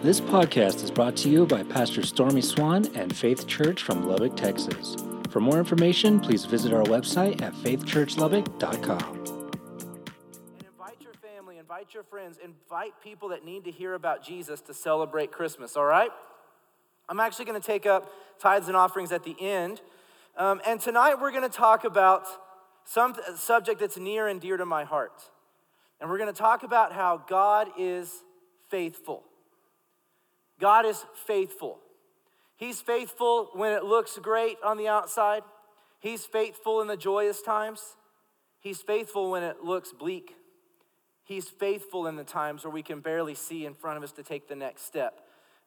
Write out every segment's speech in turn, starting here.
This podcast is brought to you by Pastor Stormy Swan and Faith Church from Lubbock, Texas. For more information, please visit our website at faithchurchlubbock.com. And invite your family, invite your friends, invite people that need to hear about Jesus to celebrate Christmas, all right? I'm actually going to take up tithes and offerings at the end. Um, and tonight we're going to talk about some subject that's near and dear to my heart. And we're going to talk about how God is faithful. God is faithful. He's faithful when it looks great on the outside. He's faithful in the joyous times. He's faithful when it looks bleak. He's faithful in the times where we can barely see in front of us to take the next step.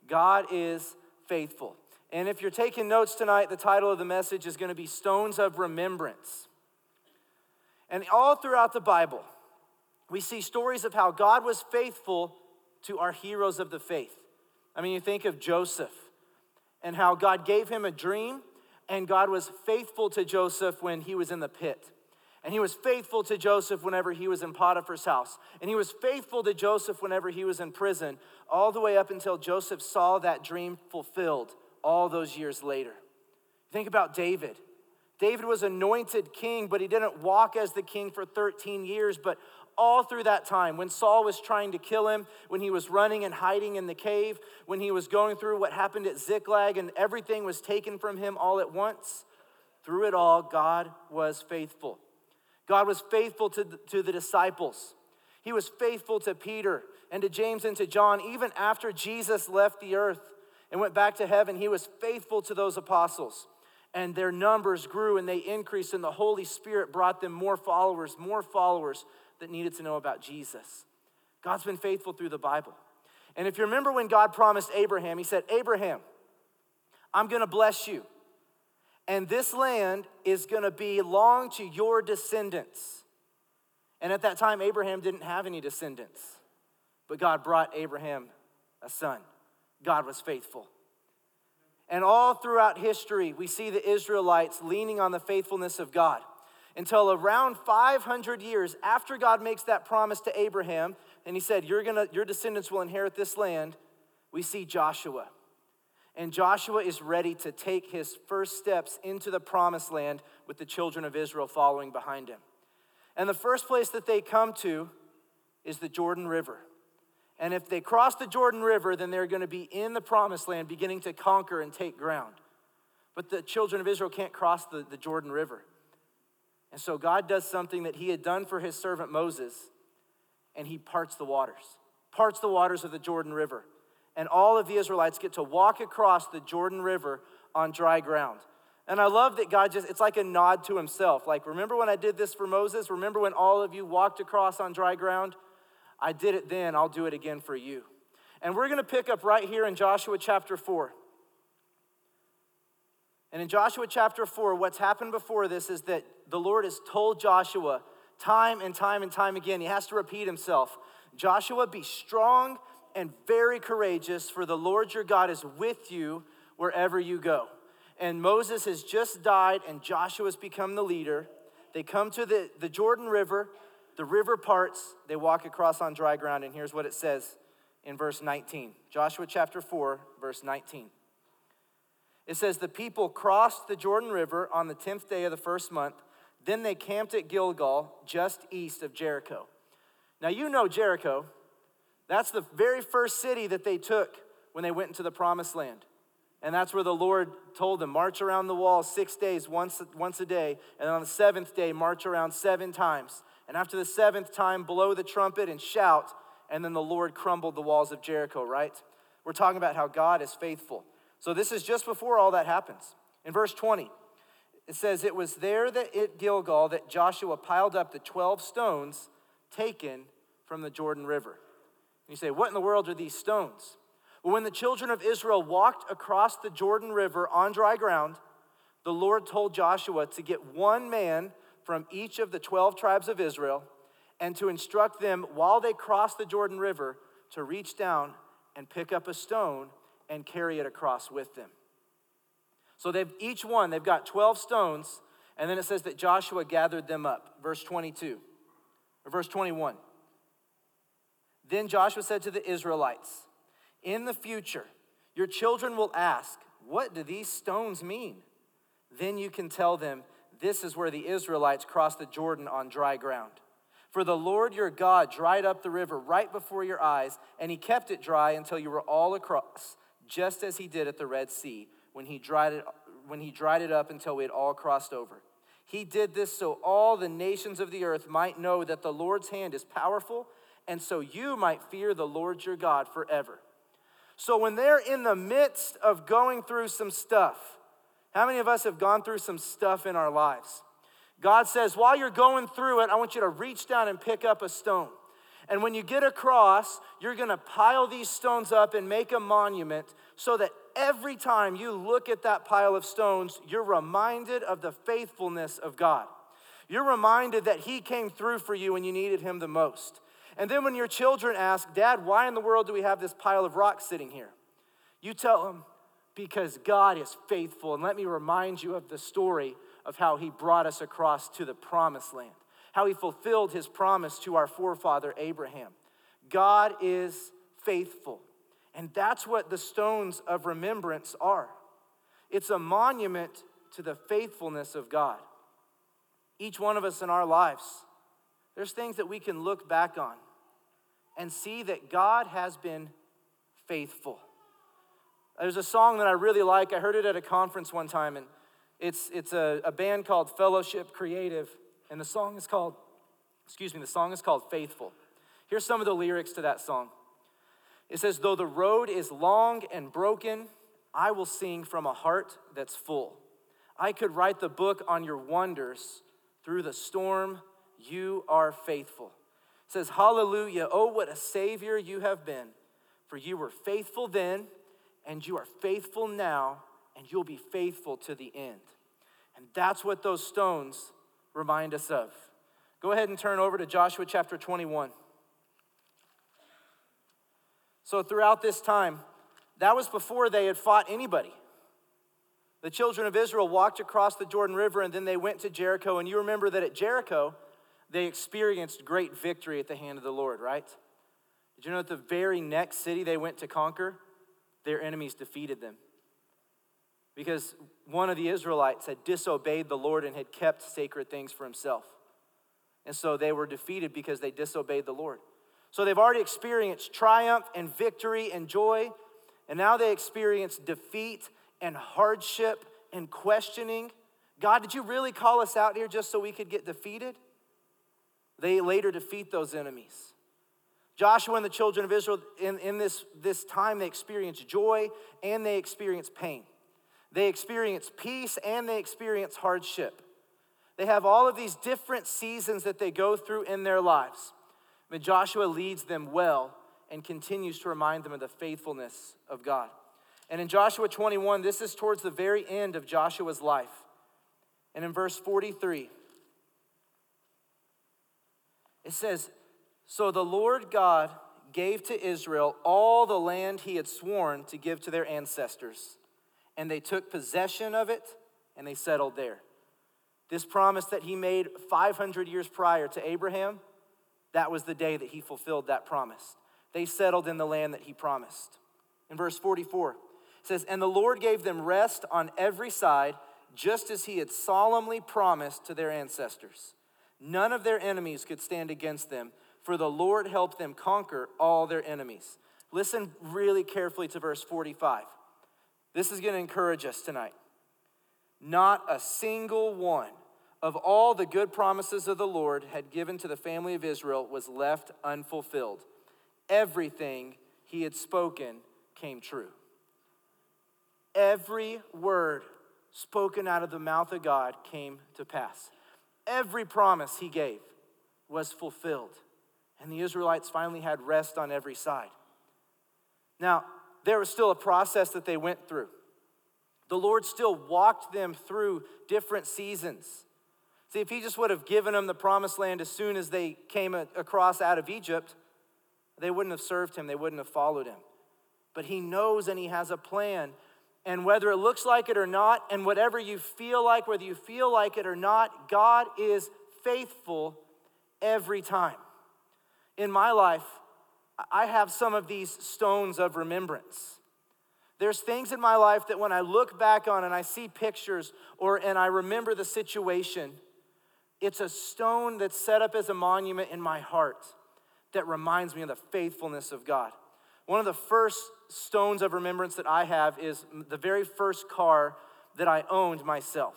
God is faithful. And if you're taking notes tonight, the title of the message is going to be Stones of Remembrance. And all throughout the Bible, we see stories of how God was faithful to our heroes of the faith. I mean, you think of Joseph and how God gave him a dream, and God was faithful to Joseph when he was in the pit. And he was faithful to Joseph whenever he was in Potiphar's house. And he was faithful to Joseph whenever he was in prison, all the way up until Joseph saw that dream fulfilled all those years later. Think about David. David was anointed king, but he didn't walk as the king for 13 years. But all through that time, when Saul was trying to kill him, when he was running and hiding in the cave, when he was going through what happened at Ziklag and everything was taken from him all at once, through it all, God was faithful. God was faithful to the, to the disciples. He was faithful to Peter and to James and to John, even after Jesus left the earth and went back to heaven. He was faithful to those apostles. And their numbers grew and they increased, and the Holy Spirit brought them more followers, more followers that needed to know about Jesus. God's been faithful through the Bible. And if you remember when God promised Abraham, he said, Abraham, I'm gonna bless you, and this land is gonna belong to your descendants. And at that time, Abraham didn't have any descendants, but God brought Abraham a son. God was faithful. And all throughout history, we see the Israelites leaning on the faithfulness of God until around 500 years after God makes that promise to Abraham, and he said, You're gonna, Your descendants will inherit this land, we see Joshua. And Joshua is ready to take his first steps into the promised land with the children of Israel following behind him. And the first place that they come to is the Jordan River. And if they cross the Jordan River, then they're going to be in the promised land, beginning to conquer and take ground. But the children of Israel can't cross the, the Jordan River. And so God does something that he had done for his servant Moses, and he parts the waters, parts the waters of the Jordan River. And all of the Israelites get to walk across the Jordan River on dry ground. And I love that God just, it's like a nod to himself. Like, remember when I did this for Moses? Remember when all of you walked across on dry ground? I did it then, I'll do it again for you. And we're gonna pick up right here in Joshua chapter 4. And in Joshua chapter 4, what's happened before this is that the Lord has told Joshua time and time and time again, he has to repeat himself Joshua, be strong and very courageous, for the Lord your God is with you wherever you go. And Moses has just died, and Joshua has become the leader. They come to the, the Jordan River, the river parts, they walk across on dry ground, and here's what it says in verse 19 Joshua chapter 4, verse 19. It says, The people crossed the Jordan River on the 10th day of the first month. Then they camped at Gilgal, just east of Jericho. Now, you know Jericho. That's the very first city that they took when they went into the promised land. And that's where the Lord told them, march around the wall six days, once, once a day. And on the seventh day, march around seven times. And after the seventh time, blow the trumpet and shout. And then the Lord crumbled the walls of Jericho, right? We're talking about how God is faithful. So this is just before all that happens. In verse 20, it says, It was there that at Gilgal that Joshua piled up the 12 stones taken from the Jordan River. And you say, What in the world are these stones? Well, when the children of Israel walked across the Jordan River on dry ground, the Lord told Joshua to get one man from each of the 12 tribes of Israel and to instruct them while they crossed the Jordan River to reach down and pick up a stone and carry it across with them. So they've each one, they've got 12 stones, and then it says that Joshua gathered them up. Verse 22, or verse 21. Then Joshua said to the Israelites, In the future, your children will ask, What do these stones mean? Then you can tell them, This is where the Israelites crossed the Jordan on dry ground. For the Lord your God dried up the river right before your eyes, and he kept it dry until you were all across, just as he did at the Red Sea when he dried it, when he dried it up until we had all crossed over. He did this so all the nations of the earth might know that the Lord's hand is powerful, and so you might fear the Lord your God forever. So when they're in the midst of going through some stuff, how many of us have gone through some stuff in our lives? God says, while you're going through it, I want you to reach down and pick up a stone. And when you get across, you're gonna pile these stones up and make a monument so that every time you look at that pile of stones, you're reminded of the faithfulness of God. You're reminded that He came through for you when you needed Him the most. And then when your children ask, Dad, why in the world do we have this pile of rocks sitting here? You tell them, because God is faithful. And let me remind you of the story of how he brought us across to the promised land, how he fulfilled his promise to our forefather Abraham. God is faithful. And that's what the stones of remembrance are it's a monument to the faithfulness of God. Each one of us in our lives, there's things that we can look back on and see that God has been faithful. There's a song that I really like. I heard it at a conference one time, and it's, it's a, a band called Fellowship Creative, and the song is called, excuse me, the song is called Faithful. Here's some of the lyrics to that song. It says, Though the road is long and broken, I will sing from a heart that's full. I could write the book on your wonders. Through the storm, you are faithful. It says, Hallelujah. Oh, what a Savior you have been. For you were faithful then, and you are faithful now, and you'll be faithful to the end. And that's what those stones remind us of. Go ahead and turn over to Joshua chapter 21. So, throughout this time, that was before they had fought anybody. The children of Israel walked across the Jordan River and then they went to Jericho. And you remember that at Jericho, they experienced great victory at the hand of the Lord, right? Did you know that the very next city they went to conquer, their enemies defeated them? because one of the Israelites had disobeyed the Lord and had kept sacred things for himself. And so they were defeated because they disobeyed the Lord. So they've already experienced triumph and victory and joy, and now they experience defeat and hardship and questioning. God, did you really call us out here just so we could get defeated? They later defeat those enemies. Joshua and the children of Israel, in, in this, this time, they experience joy and they experience pain. They experience peace and they experience hardship. They have all of these different seasons that they go through in their lives. But Joshua leads them well and continues to remind them of the faithfulness of God. And in Joshua 21, this is towards the very end of Joshua's life. And in verse 43, it says, So the Lord God gave to Israel all the land he had sworn to give to their ancestors and they took possession of it and they settled there. This promise that he made 500 years prior to Abraham, that was the day that he fulfilled that promise. They settled in the land that he promised. In verse 44, it says, And the Lord gave them rest on every side, just as he had solemnly promised to their ancestors. None of their enemies could stand against them, for the Lord helped them conquer all their enemies. Listen really carefully to verse 45. This is going to encourage us tonight. Not a single one of all the good promises of the Lord had given to the family of Israel was left unfulfilled. Everything he had spoken came true. Every word spoken out of the mouth of God came to pass. Every promise he gave was fulfilled. And the Israelites finally had rest on every side. Now, there was still a process that they went through. The Lord still walked them through different seasons. See, if He just would have given them the promised land as soon as they came across out of Egypt, they wouldn't have served Him, they wouldn't have followed Him. But He knows and He has a plan. And whether it looks like it or not, and whatever you feel like, whether you feel like it or not, God is faithful every time. In my life, I have some of these stones of remembrance. There's things in my life that when I look back on and I see pictures or and I remember the situation, it's a stone that's set up as a monument in my heart that reminds me of the faithfulness of God. One of the first stones of remembrance that I have is the very first car that I owned myself.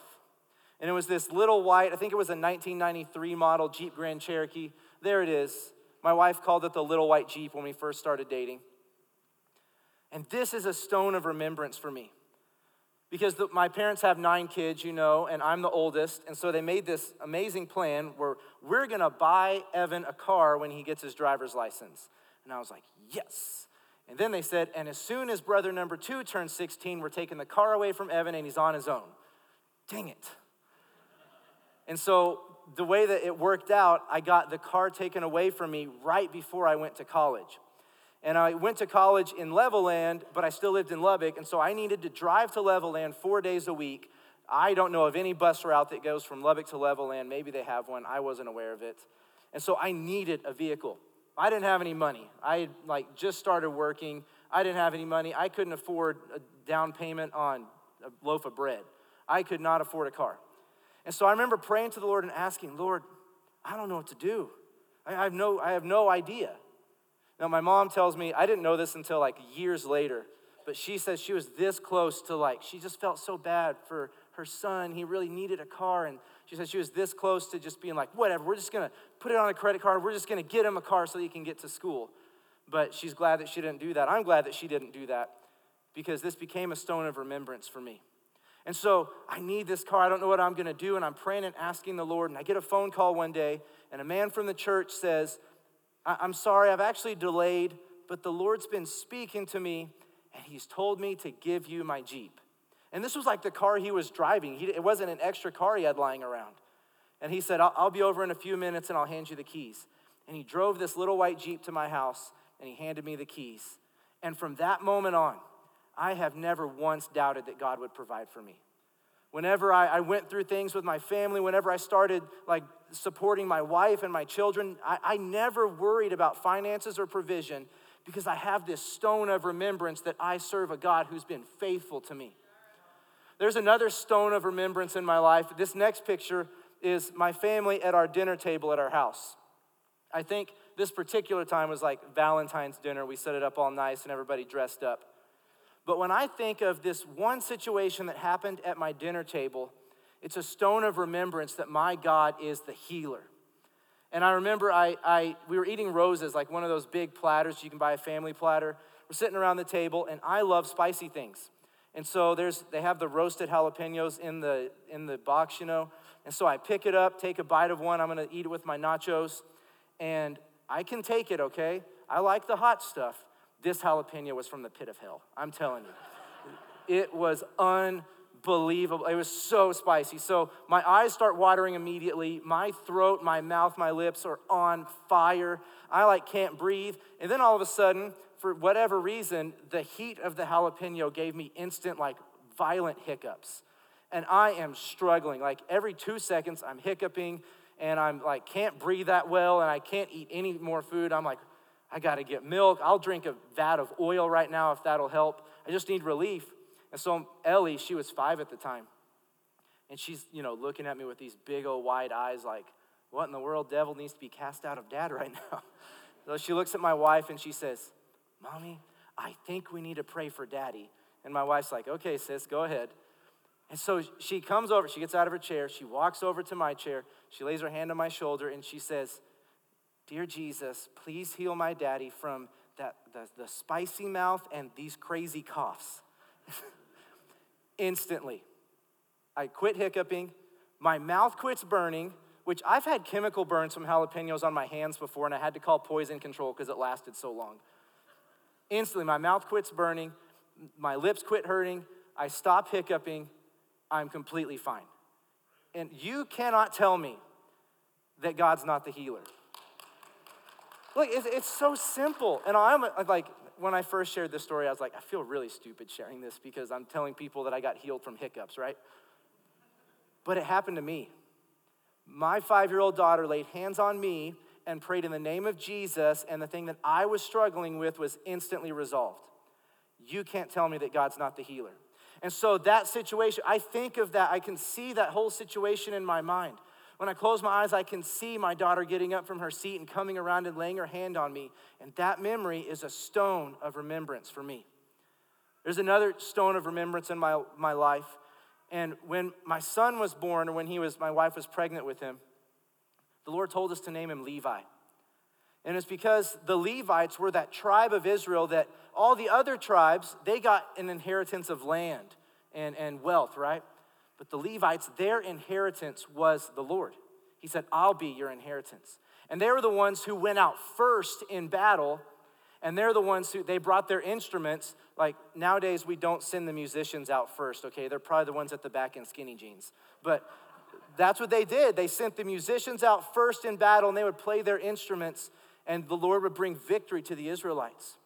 And it was this little white, I think it was a 1993 model Jeep Grand Cherokee. There it is. My wife called it the little white Jeep when we first started dating. And this is a stone of remembrance for me. Because the, my parents have nine kids, you know, and I'm the oldest. And so they made this amazing plan where we're gonna buy Evan a car when he gets his driver's license. And I was like, yes. And then they said, and as soon as brother number two turns 16, we're taking the car away from Evan and he's on his own. Dang it. And so the way that it worked out, I got the car taken away from me right before I went to college. And I went to college in Levelland, but I still lived in Lubbock, and so I needed to drive to Levelland four days a week. I don't know of any bus route that goes from Lubbock to Levelland. Maybe they have one. I wasn't aware of it. And so I needed a vehicle. I didn't have any money. I had like just started working. I didn't have any money. I couldn't afford a down payment on a loaf of bread. I could not afford a car. And so I remember praying to the Lord and asking, Lord, I don't know what to do. I have no, I have no idea. Now, my mom tells me, I didn't know this until like years later, but she says she was this close to like, she just felt so bad for her son. He really needed a car. And she said she was this close to just being like, whatever, we're just gonna put it on a credit card. We're just gonna get him a car so he can get to school. But she's glad that she didn't do that. I'm glad that she didn't do that because this became a stone of remembrance for me. And so I need this car. I don't know what I'm going to do. And I'm praying and asking the Lord. And I get a phone call one day, and a man from the church says, I'm sorry, I've actually delayed, but the Lord's been speaking to me, and He's told me to give you my Jeep. And this was like the car he was driving, he, it wasn't an extra car he had lying around. And he said, I'll, I'll be over in a few minutes and I'll hand you the keys. And he drove this little white Jeep to my house, and he handed me the keys. And from that moment on, I have never once doubted that God would provide for me. Whenever I, I, went through things with my family, whenever I started like supporting my wife and my children, I, I never worried about finances or provision because I have this stone of remembrance that I serve a God who's been faithful to me. There's another stone of remembrance in my life. This next picture is my family at our dinner table at our house. I think this particular time was like Valentine's dinner. We set it up all nice and everybody dressed up. But when I think of this one situation that happened at my dinner table, it's a stone of remembrance that my God is the healer. And I remember I, I, we were eating Rosa's, like one of those big platters you can buy a family platter. We're sitting around the table, and I love spicy things. And so there's, they have the roasted jalapenos in the, in the box, you know. And so I pick it up, take a bite of one. I'm gonna eat it with my nachos. And I can take it, okay? I like the hot stuff. This jalapeno was from the pit of hell. I'm telling you. It was unbelievable. It was so spicy. So my eyes start watering immediately. My throat, my mouth, my lips are on fire. I like can't breathe. And then all of a sudden, for whatever reason, the heat of the jalapeno gave me instant, like violent hiccups. And I am struggling. Like every two seconds, I'm hiccuping and I'm like, can't breathe that well and I can't eat any more food. I'm like, I got to get milk. I'll drink a vat of oil right now if that'll help. I just need relief. And so Ellie, she was five at the time. And she's, you know, looking at me with these big old wide eyes like, what in the world, devil needs to be cast out of dad right now? so she looks at my wife and she says, Mommy, I think we need to pray for daddy. And my wife's like, okay, sis, go ahead. And so she comes over, she gets out of her chair, she walks over to my chair, she lays her hand on my shoulder, and she says, Dear Jesus, please heal my daddy from that, the, the spicy mouth and these crazy coughs. Instantly, I quit hiccuping, my mouth quits burning, which I've had chemical burns from jalapenos on my hands before, and I had to call poison control because it lasted so long. Instantly, my mouth quits burning, my lips quit hurting, I stop hiccuping, I'm completely fine. And you cannot tell me that God's not the healer. Look, it's, it's so simple. And I'm like, when I first shared this story, I was like, I feel really stupid sharing this because I'm telling people that I got healed from hiccups, right? But it happened to me. My five year old daughter laid hands on me, and prayed in the name of Jesus, and the thing that I was struggling with was instantly resolved. You can't tell me that God's not the healer. And so that situation, I think of that, I can see that whole situation in my mind. When I close my eyes, I can see my daughter getting up from her seat and coming around and laying her hand on me. And that memory is a stone of remembrance for me. There's another stone of remembrance in my, my life. And when my son was born, or when he was, my wife was pregnant with him, the Lord told us to name him Levi. And it's because the Levites were that tribe of Israel that all the other tribes, they got an inheritance of land and, and wealth, right? But the Levites, their inheritance was the Lord. He said, I'll be your inheritance. And they were the ones who went out first in battle, and they're the ones who they brought their instruments. Like nowadays, we don't send the musicians out first, okay? They're probably the ones at the back in skinny jeans. But that's what they did. They sent the musicians out first in battle, and they would play their instruments, and the Lord would bring victory to the Israelites.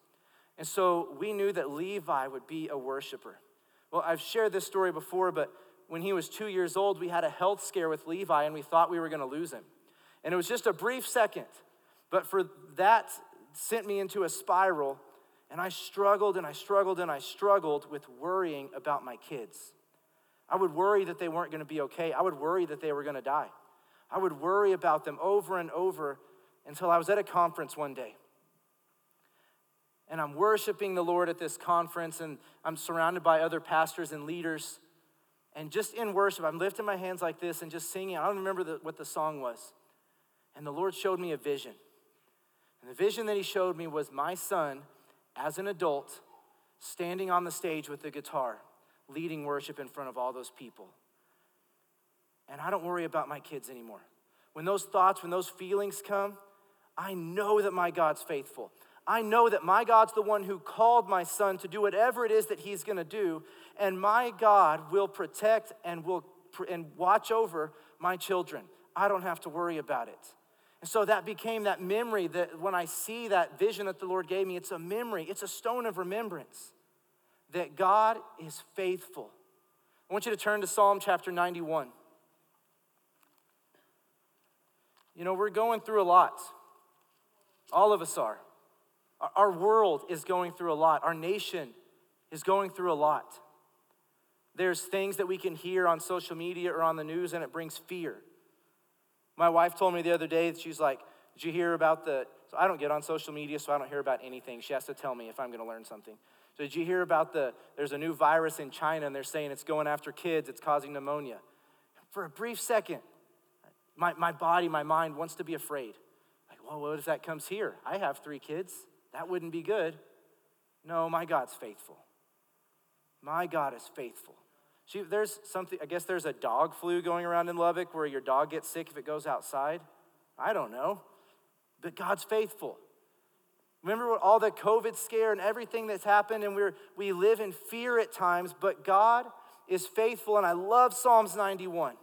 And so we knew that Levi would be a worshiper. Well, I've shared this story before, but when he was two years old, we had a health scare with Levi and we thought we were going to lose him. And it was just a brief second, but for that sent me into a spiral. And I struggled and I struggled and I struggled with worrying about my kids. I would worry that they weren't going to be okay. I would worry that they were going to die. I would worry about them over and over until I was at a conference one day. And I'm worshiping the Lord at this conference, and I'm surrounded by other pastors and leaders. And just in worship, I'm lifting my hands like this and just singing. I don't remember the, what the song was. And the Lord showed me a vision. And the vision that He showed me was my son, as an adult, standing on the stage with the guitar, leading worship in front of all those people. And I don't worry about my kids anymore. When those thoughts, when those feelings come, I know that my God's faithful. I know that my God's the one who called my son to do whatever it is that he's going to do, and my God will protect and will and watch over my children. I don't have to worry about it. And so that became that memory that when I see that vision that the Lord gave me, it's a memory, it's a stone of remembrance that God is faithful. I want you to turn to Psalm chapter 91. You know, we're going through a lot. All of us are. Our world is going through a lot. Our nation is going through a lot. There's things that we can hear on social media or on the news, and it brings fear. My wife told me the other day, she's like, Did you hear about the. So I don't get on social media, so I don't hear about anything. She has to tell me if I'm going to learn something. So did you hear about the. There's a new virus in China, and they're saying it's going after kids, it's causing pneumonia. For a brief second, my, my body, my mind wants to be afraid. Like, well, what if that comes here? I have three kids. That wouldn't be good. No, my God's faithful. My God is faithful. See, there's something, I guess there's a dog flu going around in Lubbock where your dog gets sick if it goes outside. I don't know. But God's faithful. Remember what all the COVID scare and everything that's happened, and we're, we live in fear at times, but God is faithful, and I love Psalms 91.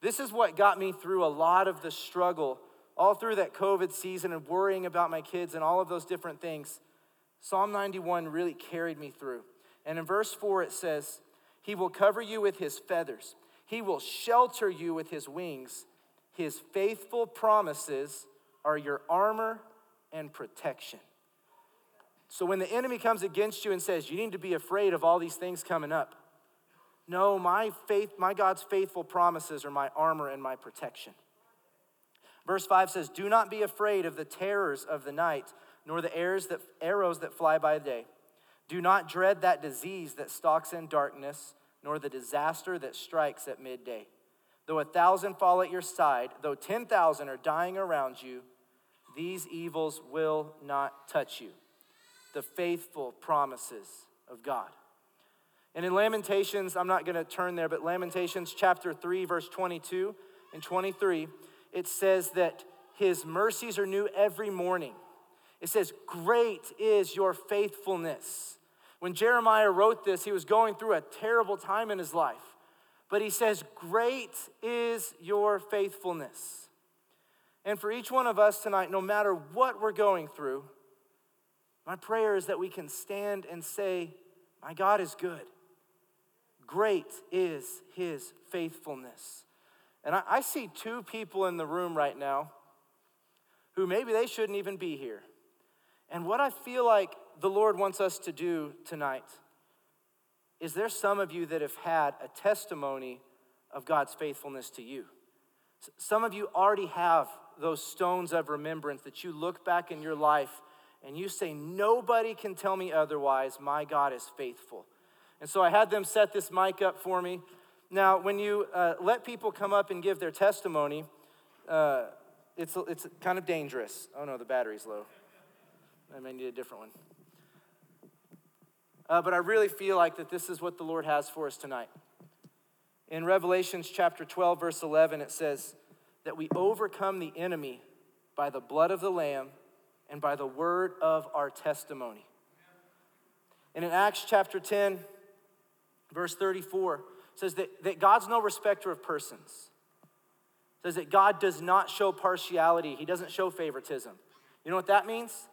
This is what got me through a lot of the struggle all through that COVID season and worrying about my kids and all of those different things, Psalm 91 really carried me through. And in verse 4, it says, He will cover you with His feathers, He will shelter you with His wings. His faithful promises are your armor and protection. So when the enemy comes against you and says, You need to be afraid of all these things coming up, no, my faith, my God's faithful promises are my armor and my protection. Verse 5 says, Do not be afraid of the terrors of the night, nor the arrows that, arrows that fly by day. Do not dread that disease that stalks in darkness, nor the disaster that strikes at midday. Though a thousand fall at your side, though 10,000 are dying around you, these evils will not touch you. The faithful promises of God. And in Lamentations, I'm not going to turn there, but Lamentations chapter 3, verse 22 and 23 it says that his mercies are new every morning. It says, Great is your faithfulness. When Jeremiah wrote this, he was going through a terrible time in his life. But he says, Great is your faithfulness. And for each one of us tonight, no matter what we're going through, my prayer is that we can stand and say, My God is good. Great is his faithfulness. And I, I see two people in the room right now who maybe they shouldn't even be here. And what I feel like the Lord wants us to do tonight is there some of you that have had a testimony of God's faithfulness to you. Some of you already have those stones of remembrance that you look back in your life and you say, Nobody can tell me otherwise. My God is faithful. And so I had them set this mic up for me. Now, when you uh, let people come up and give their testimony, uh, it's, it's kind of dangerous. Oh no, the battery's low. I may need a different one. Uh, but I really feel like that this is what the Lord has for us tonight. In Revelations chapter 12, verse 11, it says that we overcome the enemy by the blood of the Lamb and by the word of our testimony. And in Acts chapter 10, verse 34, says that, that God's no respecter of persons. It says that God does not show partiality, He doesn't show favoritism. You know what that means?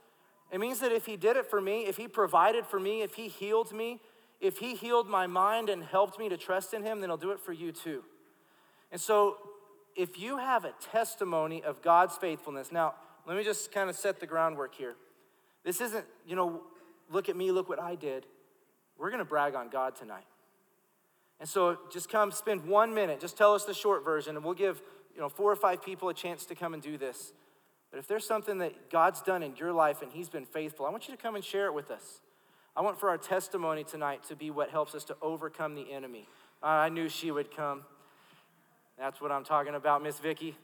It means that if He did it for me, if He provided for me, if He healed me, if He healed my mind and helped me to trust in Him, then He'll do it for you too. And so, if you have a testimony of God's faithfulness, now, let me just kind of set the groundwork here. This isn't, you know, look at me, look what I did. We're going to brag on God tonight. And so just come spend one minute, just tell us the short version, and we'll give you know four or five people a chance to come and do this. But if there's something that God's done in your life and He's been faithful, I want you to come and share it with us. I want for our testimony tonight to be what helps us to overcome the enemy. I knew she would come. That's what I'm talking about, Miss Vicky.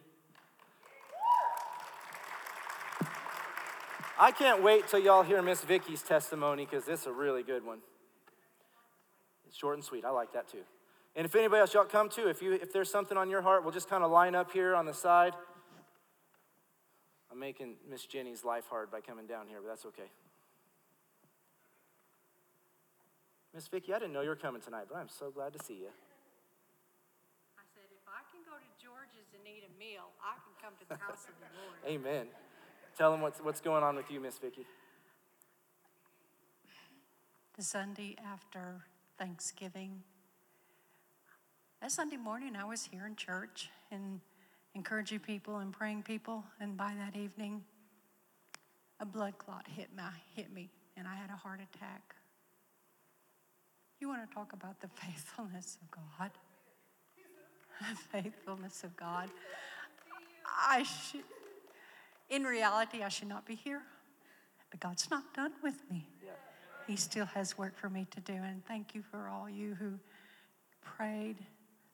I can't wait till y'all hear Miss Vicky's testimony because is a really good one. It's short and sweet. I like that too. And if anybody else y'all come too, if you if there's something on your heart, we'll just kind of line up here on the side. I'm making Miss Jenny's life hard by coming down here, but that's okay. Miss Vicki, I didn't know you were coming tonight, but I'm so glad to see you. I said, if I can go to George's and eat a meal, I can come to the house of the Lord. Amen. Tell them what's, what's going on with you, Miss Vicki. The Sunday after Thanksgiving, that Sunday morning, I was here in church and encouraging people and praying people, and by that evening, a blood clot hit, my, hit me, and I had a heart attack. You want to talk about the faithfulness of God? The faithfulness of God. I should, in reality, I should not be here, but God's not done with me. He still has work for me to do, and thank you for all you who prayed.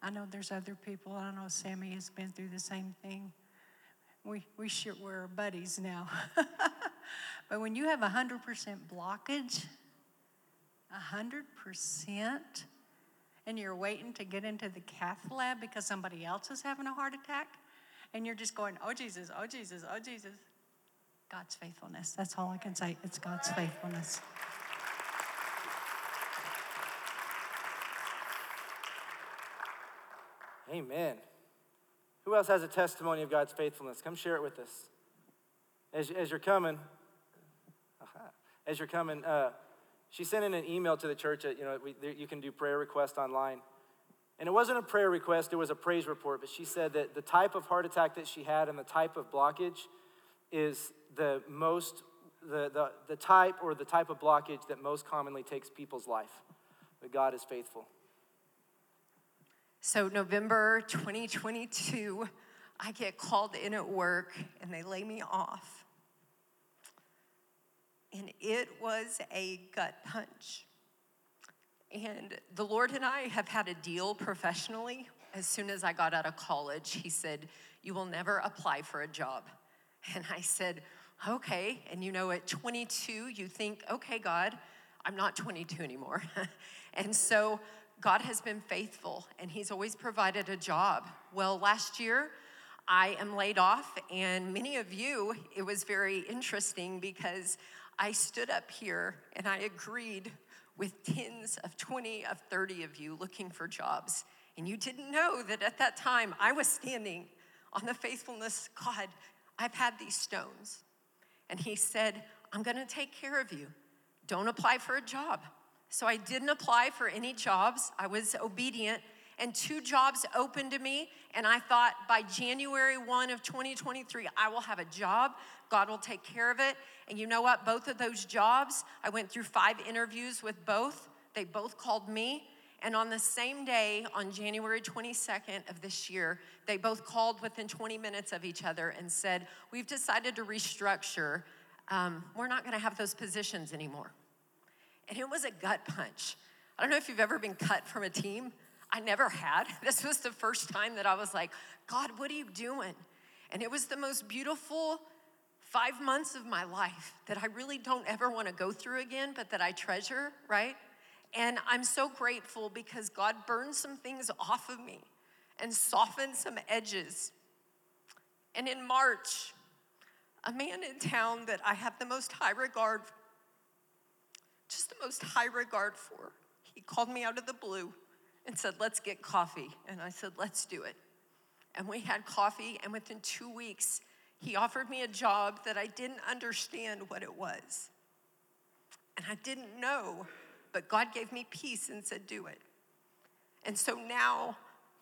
I know there's other people. I know Sammy has been through the same thing. We, we sure, we're buddies now. but when you have 100% blockage, hundred percent, and you're waiting to get into the cath lab because somebody else is having a heart attack, and you're just going, "Oh Jesus, oh Jesus, oh Jesus." God's faithfulness. That's all I can say. It's God's faithfulness. Amen. Who else has a testimony of God's faithfulness? Come share it with us. As, as you're coming, as you're coming, uh, she sent in an email to the church that, you know, we, you can do prayer requests online. And it wasn't a prayer request, it was a praise report. But she said that the type of heart attack that she had and the type of blockage is the most, the, the, the type or the type of blockage that most commonly takes people's life. But God is faithful. So, November 2022, I get called in at work and they lay me off. And it was a gut punch. And the Lord and I have had a deal professionally. As soon as I got out of college, He said, You will never apply for a job. And I said, Okay. And you know, at 22, you think, Okay, God, I'm not 22 anymore. and so God has been faithful and He's always provided a job. Well, last year, I am laid off, and many of you, it was very interesting because I stood up here and I agreed with tens of 20 of 30 of you looking for jobs. And you didn't know that at that time I was standing on the faithfulness God, I've had these stones. And He said, I'm gonna take care of you. Don't apply for a job. So I didn't apply for any jobs. I was obedient and two jobs opened to me. And I thought by January 1 of 2023, I will have a job. God will take care of it. And you know what? Both of those jobs, I went through five interviews with both. They both called me. And on the same day, on January 22nd of this year, they both called within 20 minutes of each other and said, We've decided to restructure. Um, we're not going to have those positions anymore. And it was a gut punch. I don't know if you've ever been cut from a team. I never had. This was the first time that I was like, God, what are you doing? And it was the most beautiful five months of my life that I really don't ever want to go through again, but that I treasure, right? And I'm so grateful because God burned some things off of me and softened some edges. And in March, a man in town that I have the most high regard, just the most high regard for, he called me out of the blue and said, Let's get coffee. And I said, Let's do it. And we had coffee, and within two weeks, he offered me a job that I didn't understand what it was. And I didn't know but God gave me peace and said, Do it. And so now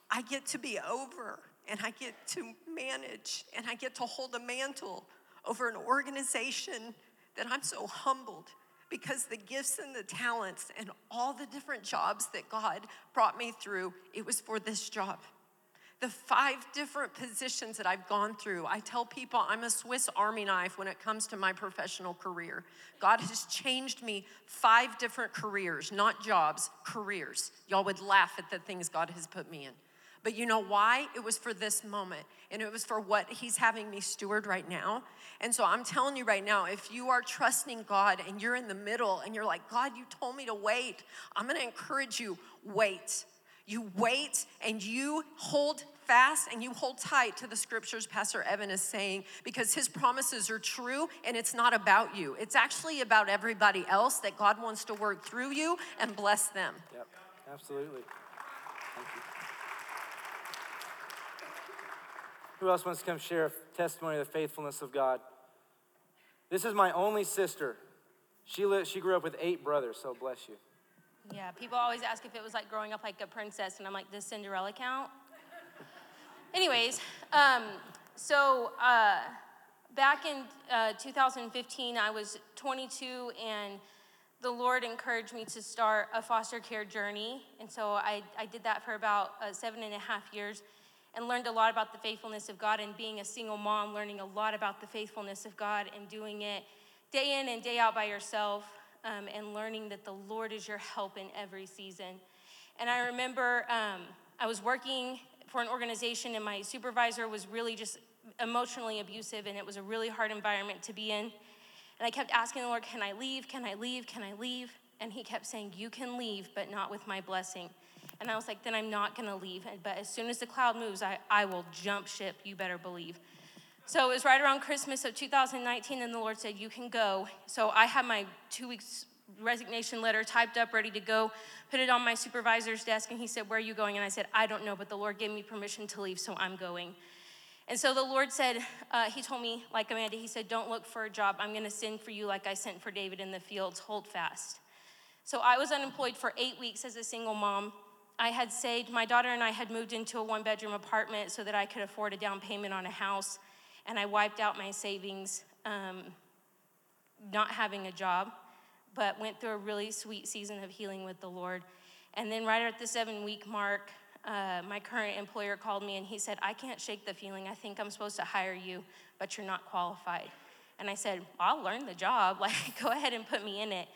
I get to be over and I get to manage and I get to hold a mantle over an organization that I'm so humbled because the gifts and the talents and all the different jobs that God brought me through, it was for this job the five different positions that I've gone through. I tell people I'm a Swiss Army knife when it comes to my professional career. God has changed me five different careers, not jobs, careers. Y'all would laugh at the things God has put me in. But you know why? It was for this moment, and it was for what He's having me steward right now. And so I'm telling you right now if you are trusting God and you're in the middle and you're like, God, you told me to wait, I'm gonna encourage you, wait you wait and you hold fast and you hold tight to the scriptures Pastor Evan is saying because his promises are true and it's not about you. It's actually about everybody else that God wants to work through you and bless them. Yep, absolutely. Thank you. Who else wants to come share a testimony of the faithfulness of God? This is my only sister. She, lived, she grew up with eight brothers, so bless you. Yeah, people always ask if it was like growing up like a princess, and I'm like, does Cinderella count? Anyways, um, so uh, back in uh, 2015, I was 22, and the Lord encouraged me to start a foster care journey. And so I, I did that for about uh, seven and a half years and learned a lot about the faithfulness of God. And being a single mom, learning a lot about the faithfulness of God and doing it day in and day out by yourself um, and learning that the Lord is your help in every season. And I remember um, I was working for an organization, and my supervisor was really just emotionally abusive, and it was a really hard environment to be in. And I kept asking the Lord, Can I leave? Can I leave? Can I leave? And He kept saying, You can leave, but not with my blessing. And I was like, Then I'm not gonna leave. But as soon as the cloud moves, I, I will jump ship, you better believe. So it was right around Christmas of 2019, and the Lord said, You can go. So I had my two weeks resignation letter typed up, ready to go, put it on my supervisor's desk, and he said, Where are you going? And I said, I don't know, but the Lord gave me permission to leave, so I'm going. And so the Lord said, uh, He told me, like Amanda, He said, Don't look for a job. I'm going to send for you like I sent for David in the fields. Hold fast. So I was unemployed for eight weeks as a single mom. I had saved, my daughter and I had moved into a one bedroom apartment so that I could afford a down payment on a house and I wiped out my savings um, not having a job, but went through a really sweet season of healing with the Lord. And then, right at the seven week mark, uh, my current employer called me and he said, I can't shake the feeling. I think I'm supposed to hire you, but you're not qualified. And I said, I'll learn the job. Like, go ahead and put me in it.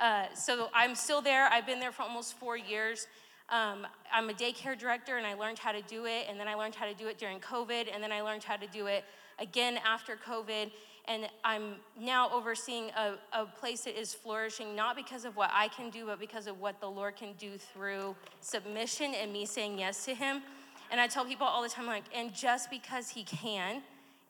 Uh, so I'm still there. I've been there for almost four years. Um, I'm a daycare director and I learned how to do it. And then I learned how to do it during COVID. And then I learned how to do it again after COVID. And I'm now overseeing a, a place that is flourishing, not because of what I can do, but because of what the Lord can do through submission and me saying yes to Him. And I tell people all the time, like, and just because He can,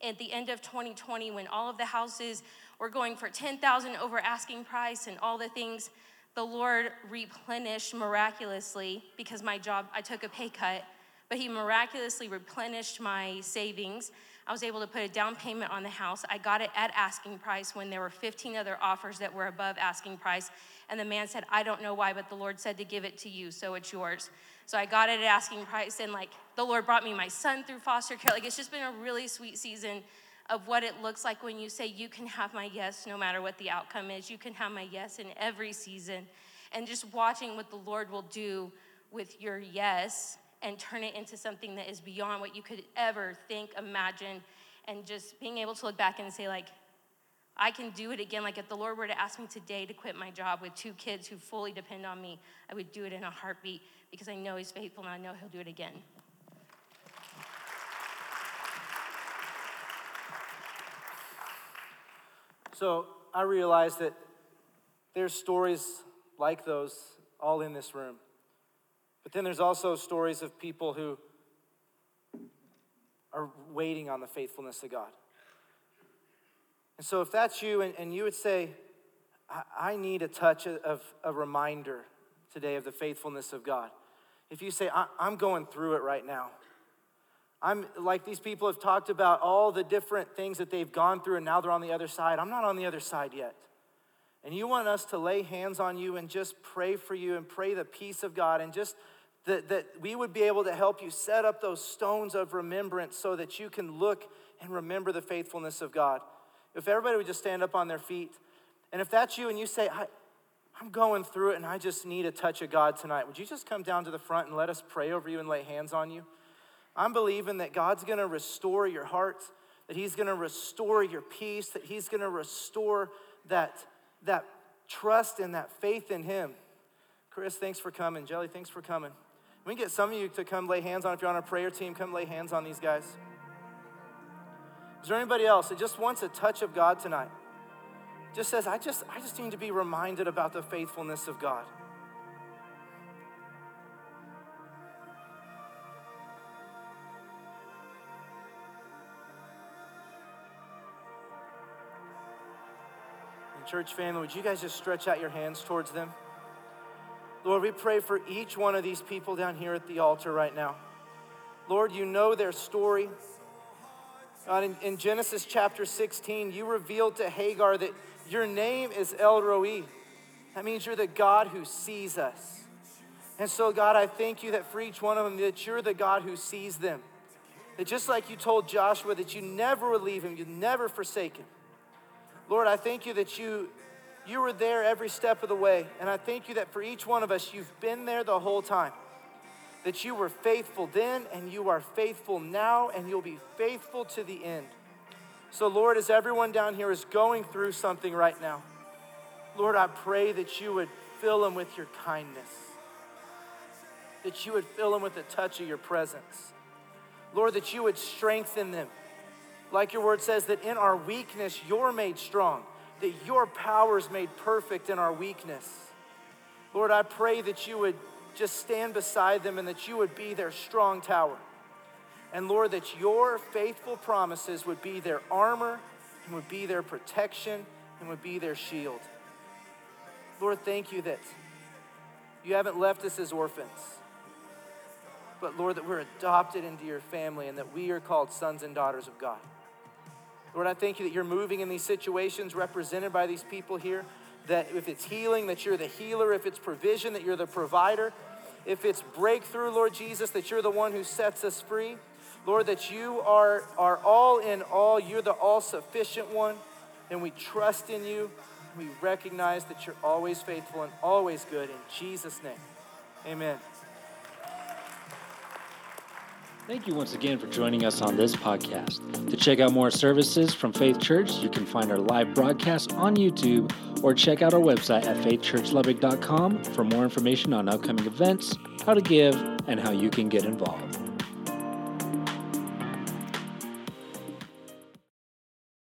at the end of 2020, when all of the houses were going for 10,000 over asking price and all the things, the Lord replenished miraculously because my job, I took a pay cut, but He miraculously replenished my savings. I was able to put a down payment on the house. I got it at asking price when there were 15 other offers that were above asking price. And the man said, I don't know why, but the Lord said to give it to you, so it's yours. So I got it at asking price, and like the Lord brought me my son through foster care. Like it's just been a really sweet season of what it looks like when you say, You can have my yes no matter what the outcome is. You can have my yes in every season. And just watching what the Lord will do with your yes and turn it into something that is beyond what you could ever think, imagine, and just being able to look back and say, like, I can do it again. Like, if the Lord were to ask me today to quit my job with two kids who fully depend on me, I would do it in a heartbeat because I know He's faithful and I know He'll do it again. So I realize that there's stories like those all in this room. But then there's also stories of people who are waiting on the faithfulness of God. And so, if that's you, and, and you would say, I, I need a touch of a reminder today of the faithfulness of God. If you say, I'm going through it right now, I'm like these people have talked about all the different things that they've gone through, and now they're on the other side. I'm not on the other side yet. And you want us to lay hands on you and just pray for you and pray the peace of God and just that, that we would be able to help you set up those stones of remembrance so that you can look and remember the faithfulness of God. If everybody would just stand up on their feet, and if that's you and you say, I, I'm going through it and I just need a touch of God tonight, would you just come down to the front and let us pray over you and lay hands on you? I'm believing that God's gonna restore your heart, that He's gonna restore your peace, that He's gonna restore that, that trust and that faith in Him. Chris, thanks for coming. Jelly, thanks for coming. We can get some of you to come lay hands on. If you're on our prayer team, come lay hands on these guys. Is there anybody else that just wants a touch of God tonight? Just says, I just, I just need to be reminded about the faithfulness of God. Church family, would you guys just stretch out your hands towards them? Lord, we pray for each one of these people down here at the altar right now. Lord, you know their story. God, in, in Genesis chapter 16, you revealed to Hagar that your name is El Roi. That means you're the God who sees us. And so, God, I thank you that for each one of them, that you're the God who sees them. That just like you told Joshua that you never would leave him, you'd never forsake him. Lord, I thank you that you you were there every step of the way. And I thank you that for each one of us, you've been there the whole time. That you were faithful then, and you are faithful now, and you'll be faithful to the end. So, Lord, as everyone down here is going through something right now, Lord, I pray that you would fill them with your kindness, that you would fill them with the touch of your presence. Lord, that you would strengthen them. Like your word says, that in our weakness, you're made strong that your power is made perfect in our weakness. Lord, I pray that you would just stand beside them and that you would be their strong tower. And Lord, that your faithful promises would be their armor and would be their protection and would be their shield. Lord, thank you that you haven't left us as orphans, but Lord, that we're adopted into your family and that we are called sons and daughters of God. Lord, I thank you that you're moving in these situations represented by these people here. That if it's healing, that you're the healer. If it's provision, that you're the provider. If it's breakthrough, Lord Jesus, that you're the one who sets us free. Lord, that you are, are all in all. You're the all sufficient one. And we trust in you. We recognize that you're always faithful and always good. In Jesus' name, amen. Thank you once again for joining us on this podcast. To check out more services from Faith Church, you can find our live broadcast on YouTube or check out our website at faithchurchlubbock.com for more information on upcoming events, how to give, and how you can get involved.